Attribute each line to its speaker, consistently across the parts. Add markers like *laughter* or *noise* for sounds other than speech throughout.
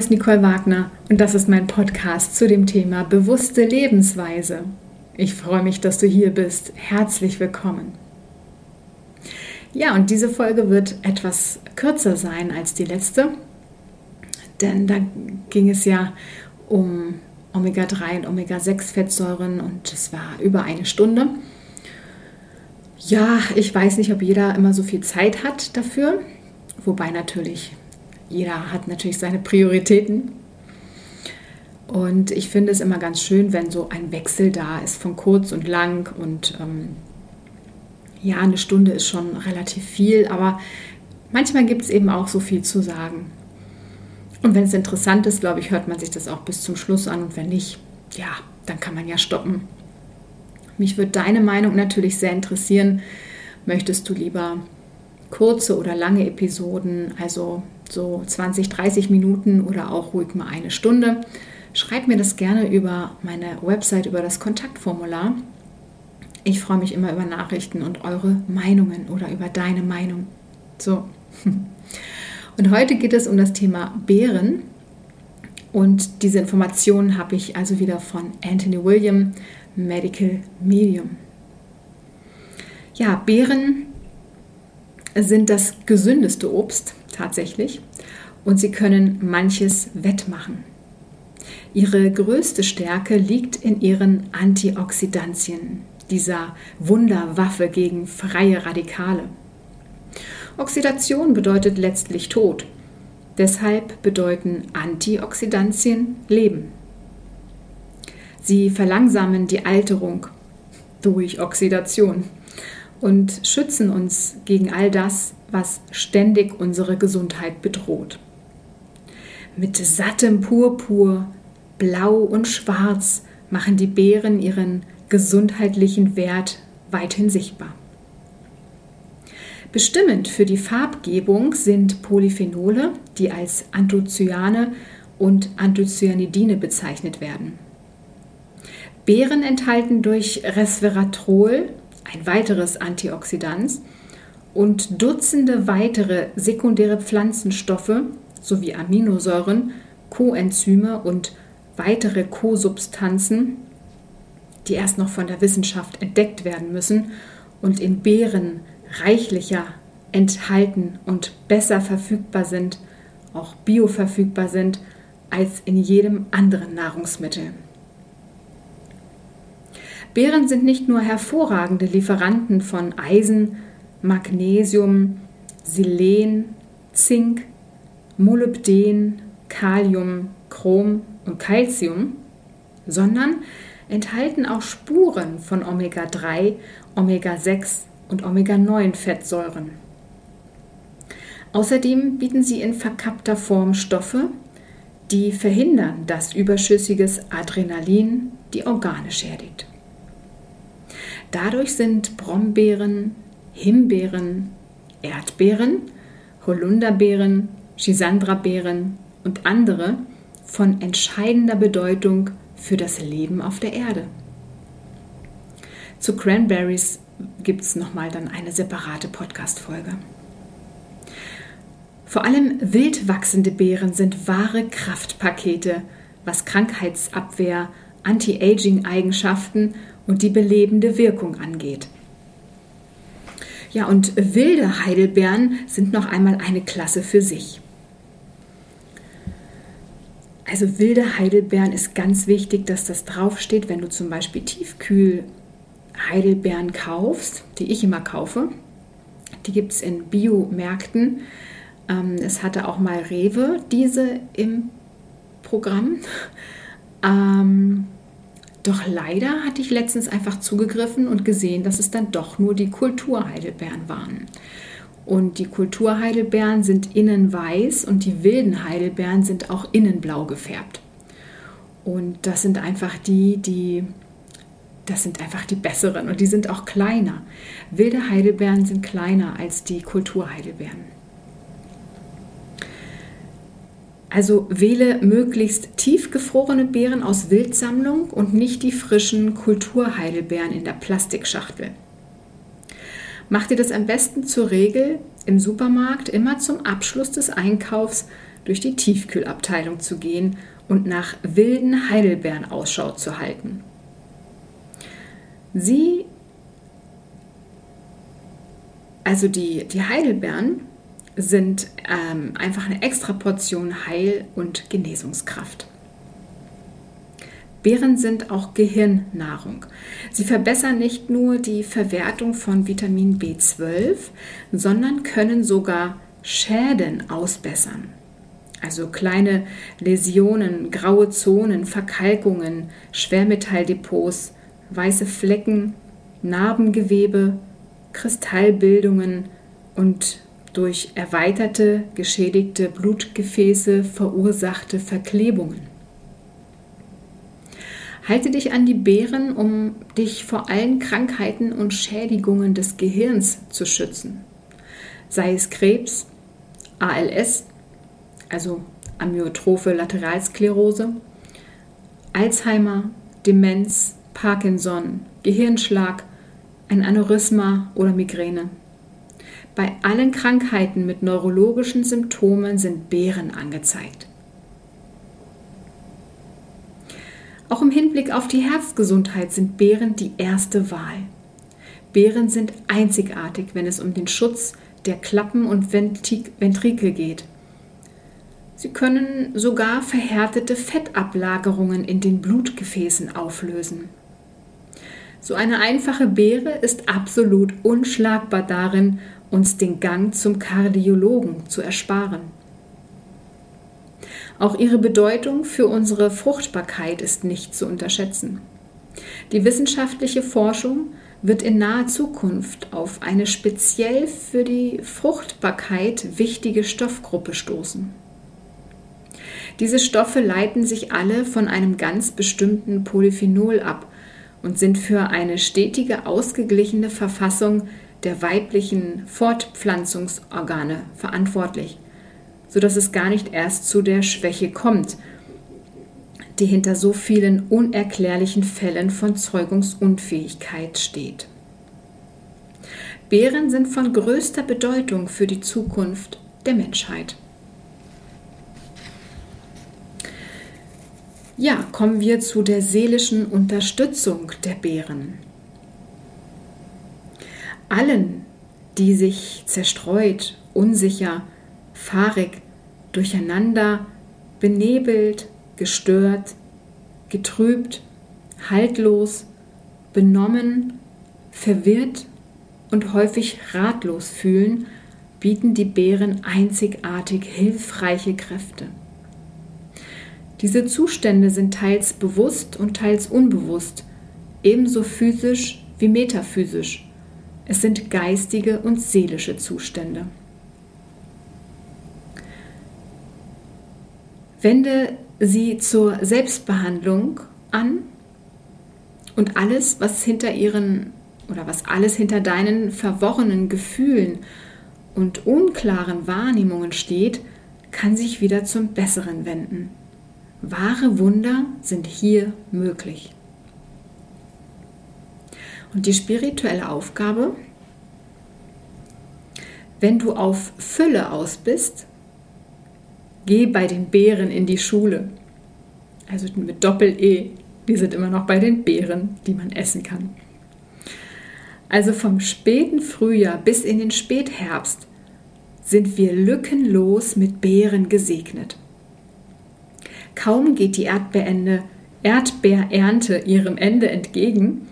Speaker 1: ist Nicole Wagner und das ist mein Podcast zu dem Thema bewusste Lebensweise. Ich freue mich, dass du hier bist. Herzlich willkommen. Ja, und diese Folge wird etwas kürzer sein als die letzte, denn da ging es ja um Omega-3 und Omega-6-Fettsäuren und es war über eine Stunde. Ja, ich weiß nicht, ob jeder immer so viel Zeit hat dafür, wobei natürlich jeder hat natürlich seine Prioritäten. Und ich finde es immer ganz schön, wenn so ein Wechsel da ist von kurz und lang. Und ähm, ja, eine Stunde ist schon relativ viel, aber manchmal gibt es eben auch so viel zu sagen. Und wenn es interessant ist, glaube ich, hört man sich das auch bis zum Schluss an. Und wenn nicht, ja, dann kann man ja stoppen. Mich würde deine Meinung natürlich sehr interessieren. Möchtest du lieber kurze oder lange Episoden, also so 20, 30 Minuten oder auch ruhig mal eine Stunde. Schreib mir das gerne über meine Website, über das Kontaktformular. Ich freue mich immer über Nachrichten und eure Meinungen oder über deine Meinung. So. *laughs* Und heute geht es um das Thema Beeren. Und diese Informationen habe ich also wieder von Anthony William, Medical Medium. Ja, Beeren sind das gesündeste Obst tatsächlich und sie können manches wettmachen. Ihre größte Stärke liegt in ihren Antioxidantien, dieser Wunderwaffe gegen freie Radikale. Oxidation bedeutet letztlich Tod. Deshalb bedeuten Antioxidantien Leben. Sie verlangsamen die Alterung durch Oxidation und schützen uns gegen all das, was ständig unsere Gesundheit bedroht. Mit sattem Purpur, Blau und Schwarz machen die Beeren ihren gesundheitlichen Wert weithin sichtbar. Bestimmend für die Farbgebung sind Polyphenole, die als Anthocyane und Anthocyanidine bezeichnet werden. Beeren enthalten durch Resveratrol, ein weiteres Antioxidant, und Dutzende weitere sekundäre Pflanzenstoffe sowie Aminosäuren, Coenzyme und weitere Co-Substanzen, die erst noch von der Wissenschaft entdeckt werden müssen und in Beeren reichlicher enthalten und besser verfügbar sind, auch bioverfügbar sind, als in jedem anderen Nahrungsmittel. Beeren sind nicht nur hervorragende Lieferanten von Eisen, Magnesium, Selen, Zink, Molybden, Kalium, Chrom und Calcium, sondern enthalten auch Spuren von Omega-3, Omega-6 und Omega-9-Fettsäuren. Außerdem bieten sie in verkappter Form Stoffe, die verhindern, dass überschüssiges Adrenalin die Organe schädigt. Dadurch sind Brombeeren, Himbeeren, Erdbeeren, Holunderbeeren, Chisandrabeeren und andere von entscheidender Bedeutung für das Leben auf der Erde. Zu Cranberries gibt es nochmal dann eine separate Podcast-Folge. Vor allem wild wachsende Beeren sind wahre Kraftpakete, was Krankheitsabwehr, Anti-Aging-Eigenschaften und die belebende Wirkung angeht. Ja, und wilde Heidelbeeren sind noch einmal eine Klasse für sich. Also wilde Heidelbeeren ist ganz wichtig, dass das draufsteht, wenn du zum Beispiel Tiefkühl Heidelbeeren kaufst, die ich immer kaufe. Die gibt es in Biomärkten. Ähm, es hatte auch mal Rewe diese im Programm. Ähm, doch leider hatte ich letztens einfach zugegriffen und gesehen, dass es dann doch nur die Kulturheidelbeeren waren. Und die Kulturheidelbeeren sind innen weiß und die wilden Heidelbeeren sind auch innen blau gefärbt. Und das sind einfach die, die das sind einfach die besseren und die sind auch kleiner. Wilde Heidelbeeren sind kleiner als die Kulturheidelbeeren. Also wähle möglichst tiefgefrorene Beeren aus Wildsammlung und nicht die frischen Kulturheidelbeeren in der Plastikschachtel. Mach dir das am besten zur Regel im Supermarkt immer zum Abschluss des Einkaufs durch die Tiefkühlabteilung zu gehen und nach wilden Heidelbeeren Ausschau zu halten. Sie, also die, die Heidelbeeren, sind ähm, einfach eine extra Portion Heil- und Genesungskraft. Beeren sind auch Gehirnnahrung. Sie verbessern nicht nur die Verwertung von Vitamin B12, sondern können sogar Schäden ausbessern. Also kleine Läsionen, graue Zonen, Verkalkungen, Schwermetalldepots, weiße Flecken, Narbengewebe, Kristallbildungen und durch erweiterte, geschädigte Blutgefäße verursachte Verklebungen. Halte dich an die Beeren, um dich vor allen Krankheiten und Schädigungen des Gehirns zu schützen. Sei es Krebs, ALS, also Amyotrophe Lateralsklerose, Alzheimer, Demenz, Parkinson, Gehirnschlag, ein Aneurysma oder Migräne. Bei allen Krankheiten mit neurologischen Symptomen sind Beeren angezeigt. Auch im Hinblick auf die Herzgesundheit sind Beeren die erste Wahl. Beeren sind einzigartig, wenn es um den Schutz der Klappen und Ventrikel geht. Sie können sogar verhärtete Fettablagerungen in den Blutgefäßen auflösen. So eine einfache Beere ist absolut unschlagbar darin, uns den Gang zum Kardiologen zu ersparen. Auch ihre Bedeutung für unsere Fruchtbarkeit ist nicht zu unterschätzen. Die wissenschaftliche Forschung wird in naher Zukunft auf eine speziell für die Fruchtbarkeit wichtige Stoffgruppe stoßen. Diese Stoffe leiten sich alle von einem ganz bestimmten Polyphenol ab und sind für eine stetige, ausgeglichene Verfassung der weiblichen Fortpflanzungsorgane verantwortlich, sodass es gar nicht erst zu der Schwäche kommt, die hinter so vielen unerklärlichen Fällen von Zeugungsunfähigkeit steht. Beeren sind von größter Bedeutung für die Zukunft der Menschheit. Ja, kommen wir zu der seelischen Unterstützung der Beeren allen, die sich zerstreut, unsicher, fahrig, durcheinander, benebelt, gestört, getrübt, haltlos, benommen, verwirrt und häufig ratlos fühlen, bieten die Bären einzigartig hilfreiche Kräfte. Diese Zustände sind teils bewusst und teils unbewusst, ebenso physisch wie metaphysisch. Es sind geistige und seelische Zustände. Wende sie zur Selbstbehandlung an und alles, was hinter ihren oder was alles hinter deinen verworrenen Gefühlen und unklaren Wahrnehmungen steht, kann sich wieder zum Besseren wenden. Wahre Wunder sind hier möglich. Und die spirituelle Aufgabe, wenn du auf Fülle aus bist, geh bei den Beeren in die Schule. Also mit Doppel-E. Wir sind immer noch bei den Beeren, die man essen kann. Also vom späten Frühjahr bis in den Spätherbst sind wir lückenlos mit Beeren gesegnet. Kaum geht die Erdbeerende, Erdbeerernte ihrem Ende entgegen,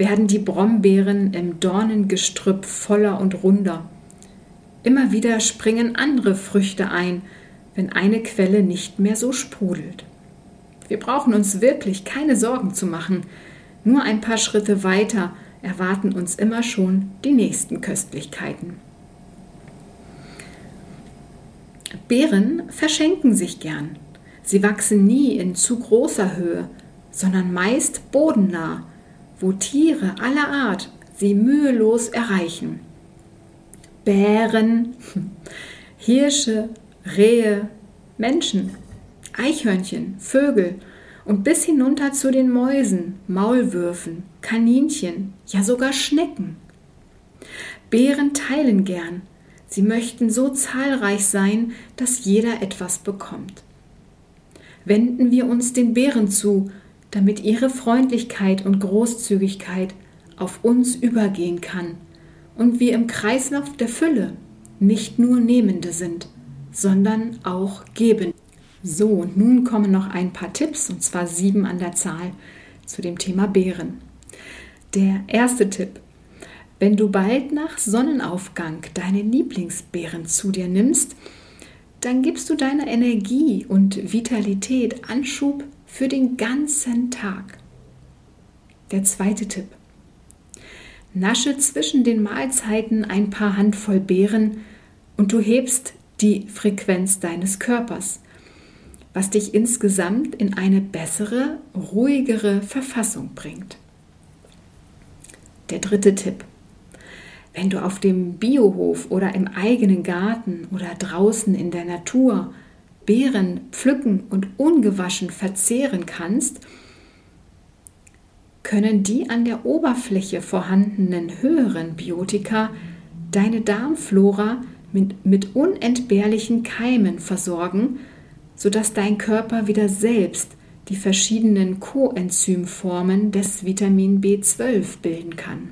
Speaker 1: werden die Brombeeren im Dornengestrüpp voller und runder. Immer wieder springen andere Früchte ein, wenn eine Quelle nicht mehr so sprudelt. Wir brauchen uns wirklich keine Sorgen zu machen. Nur ein paar Schritte weiter erwarten uns immer schon die nächsten Köstlichkeiten. Beeren verschenken sich gern. Sie wachsen nie in zu großer Höhe, sondern meist bodennah wo Tiere aller Art sie mühelos erreichen. Bären, *laughs* Hirsche, Rehe, Menschen, Eichhörnchen, Vögel und bis hinunter zu den Mäusen, Maulwürfen, Kaninchen, ja sogar Schnecken. Bären teilen gern. Sie möchten so zahlreich sein, dass jeder etwas bekommt. Wenden wir uns den Bären zu, damit ihre Freundlichkeit und Großzügigkeit auf uns übergehen kann und wir im Kreislauf der Fülle nicht nur Nehmende sind, sondern auch Gebende. So, und nun kommen noch ein paar Tipps, und zwar sieben an der Zahl, zu dem Thema Bären. Der erste Tipp. Wenn du bald nach Sonnenaufgang deine Lieblingsbeeren zu dir nimmst, dann gibst du deiner Energie und Vitalität Anschub für den ganzen Tag. Der zweite Tipp. Nasche zwischen den Mahlzeiten ein paar Handvoll Beeren und du hebst die Frequenz deines Körpers was dich insgesamt in eine bessere, ruhigere Verfassung bringt. Der dritte Tipp. Wenn du auf dem Biohof oder im eigenen Garten oder draußen in der Natur Beeren pflücken und ungewaschen verzehren kannst, können die an der Oberfläche vorhandenen höheren Biotika deine Darmflora mit, mit unentbehrlichen Keimen versorgen sodass dein Körper wieder selbst die verschiedenen Coenzymformen des Vitamin B12 bilden kann.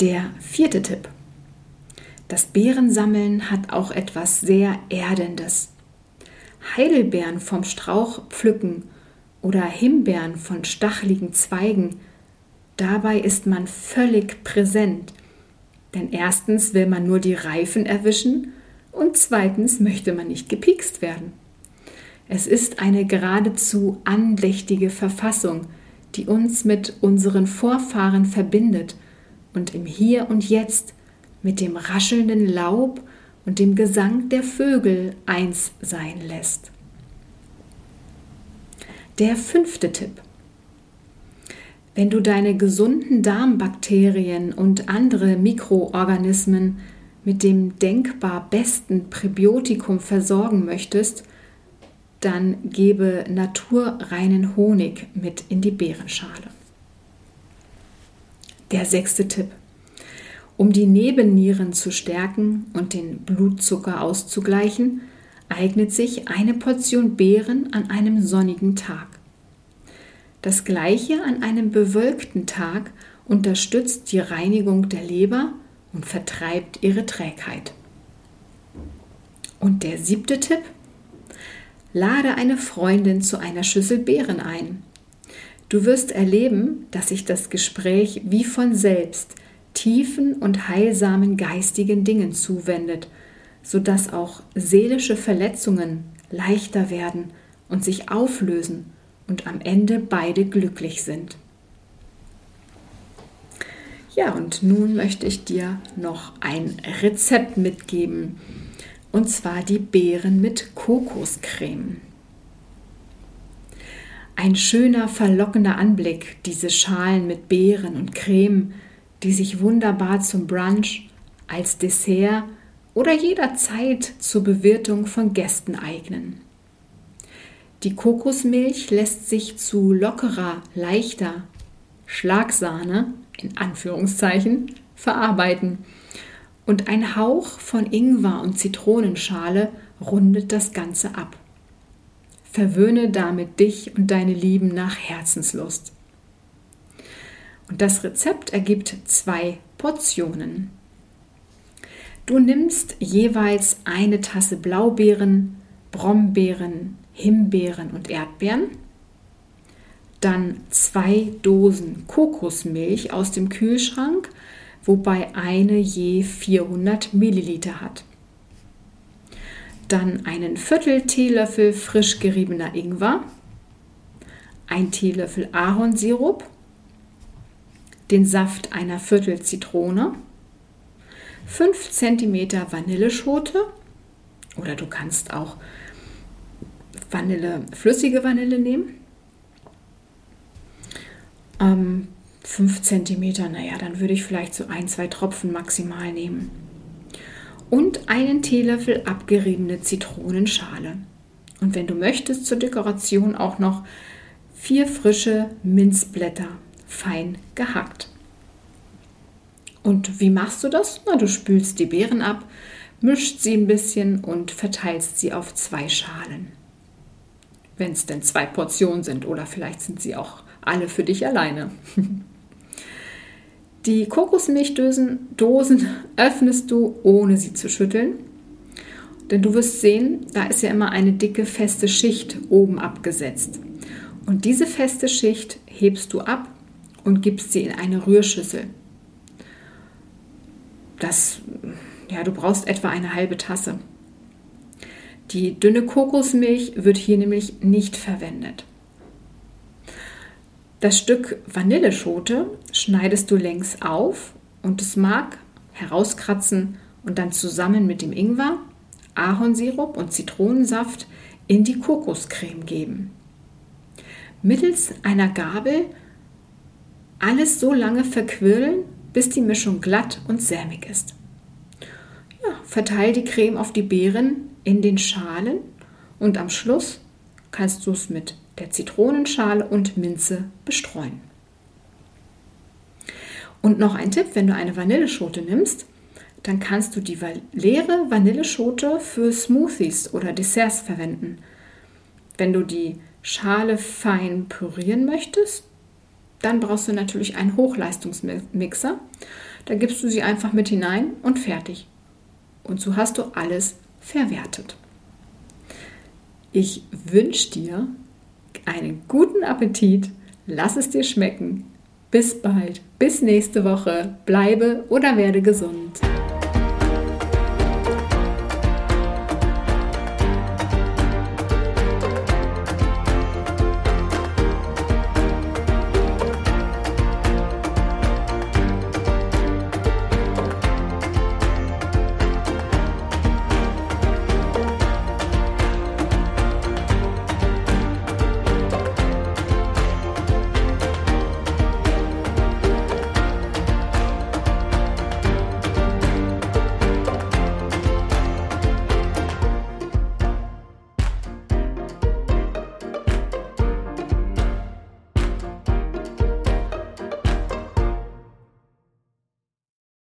Speaker 1: Der vierte Tipp. Das Beerensammeln hat auch etwas sehr Erdendes. Heidelbeeren vom Strauch pflücken oder Himbeeren von stacheligen Zweigen, dabei ist man völlig präsent. Denn erstens will man nur die Reifen erwischen und zweitens möchte man nicht gepikst werden. Es ist eine geradezu andächtige Verfassung, die uns mit unseren Vorfahren verbindet und im Hier und Jetzt mit dem raschelnden Laub und dem Gesang der Vögel eins sein lässt. Der fünfte Tipp. Wenn du deine gesunden Darmbakterien und andere Mikroorganismen mit dem denkbar besten Präbiotikum versorgen möchtest, dann gebe naturreinen Honig mit in die Beerenschale. Der sechste Tipp. Um die Nebennieren zu stärken und den Blutzucker auszugleichen, eignet sich eine Portion Beeren an einem sonnigen Tag. Das gleiche an einem bewölkten Tag unterstützt die Reinigung der Leber und vertreibt ihre Trägheit. Und der siebte Tipp? Lade eine Freundin zu einer Schüssel Beeren ein. Du wirst erleben, dass sich das Gespräch wie von selbst tiefen und heilsamen geistigen Dingen zuwendet, sodass auch seelische Verletzungen leichter werden und sich auflösen und am Ende beide glücklich sind. Ja, und nun möchte ich dir noch ein Rezept mitgeben. Und zwar die Beeren mit Kokoscreme. Ein schöner, verlockender Anblick, diese Schalen mit Beeren und Creme, die sich wunderbar zum Brunch, als Dessert oder jederzeit zur Bewirtung von Gästen eignen. Die Kokosmilch lässt sich zu lockerer, leichter Schlagsahne in Anführungszeichen verarbeiten. Und ein Hauch von Ingwer und Zitronenschale rundet das Ganze ab. Verwöhne damit dich und deine Lieben nach Herzenslust. Und das Rezept ergibt zwei Portionen. Du nimmst jeweils eine Tasse Blaubeeren, Brombeeren, Himbeeren und Erdbeeren dann zwei Dosen Kokosmilch aus dem Kühlschrank, wobei eine je 400 Milliliter hat. Dann einen Viertel Teelöffel frisch geriebener Ingwer, ein Teelöffel Ahornsirup, den Saft einer Viertel Zitrone, 5 cm Vanilleschote oder du kannst auch Vanille, flüssige Vanille nehmen ähm, 5 cm, naja, dann würde ich vielleicht so ein, zwei Tropfen maximal nehmen. Und einen Teelöffel abgeriebene Zitronenschale. Und wenn du möchtest, zur Dekoration auch noch vier frische Minzblätter, fein gehackt. Und wie machst du das? Na, du spülst die Beeren ab, mischt sie ein bisschen und verteilst sie auf zwei Schalen. Wenn es denn zwei Portionen sind oder vielleicht sind sie auch alle für dich alleine. *laughs* Die Kokosmilchdosen Dosen öffnest du, ohne sie zu schütteln. Denn du wirst sehen, da ist ja immer eine dicke, feste Schicht oben abgesetzt. Und diese feste Schicht hebst du ab und gibst sie in eine Rührschüssel. Das, ja, du brauchst etwa eine halbe Tasse. Die dünne Kokosmilch wird hier nämlich nicht verwendet. Das Stück Vanilleschote schneidest du längs auf und das Mark herauskratzen und dann zusammen mit dem Ingwer, Ahornsirup und Zitronensaft in die Kokoscreme geben. Mittels einer Gabel alles so lange verquirlen, bis die Mischung glatt und sämig ist. Ja, verteil die Creme auf die Beeren in den Schalen und am Schluss kannst du es mit der Zitronenschale und Minze bestreuen. Und noch ein Tipp, wenn du eine Vanilleschote nimmst, dann kannst du die leere Vanilleschote für Smoothies oder Desserts verwenden. Wenn du die Schale fein pürieren möchtest, dann brauchst du natürlich einen Hochleistungsmixer. Da gibst du sie einfach mit hinein und fertig. Und so hast du alles verwertet. Ich wünsche dir einen guten Appetit, lass es dir schmecken. Bis bald, bis nächste Woche, bleibe oder werde gesund.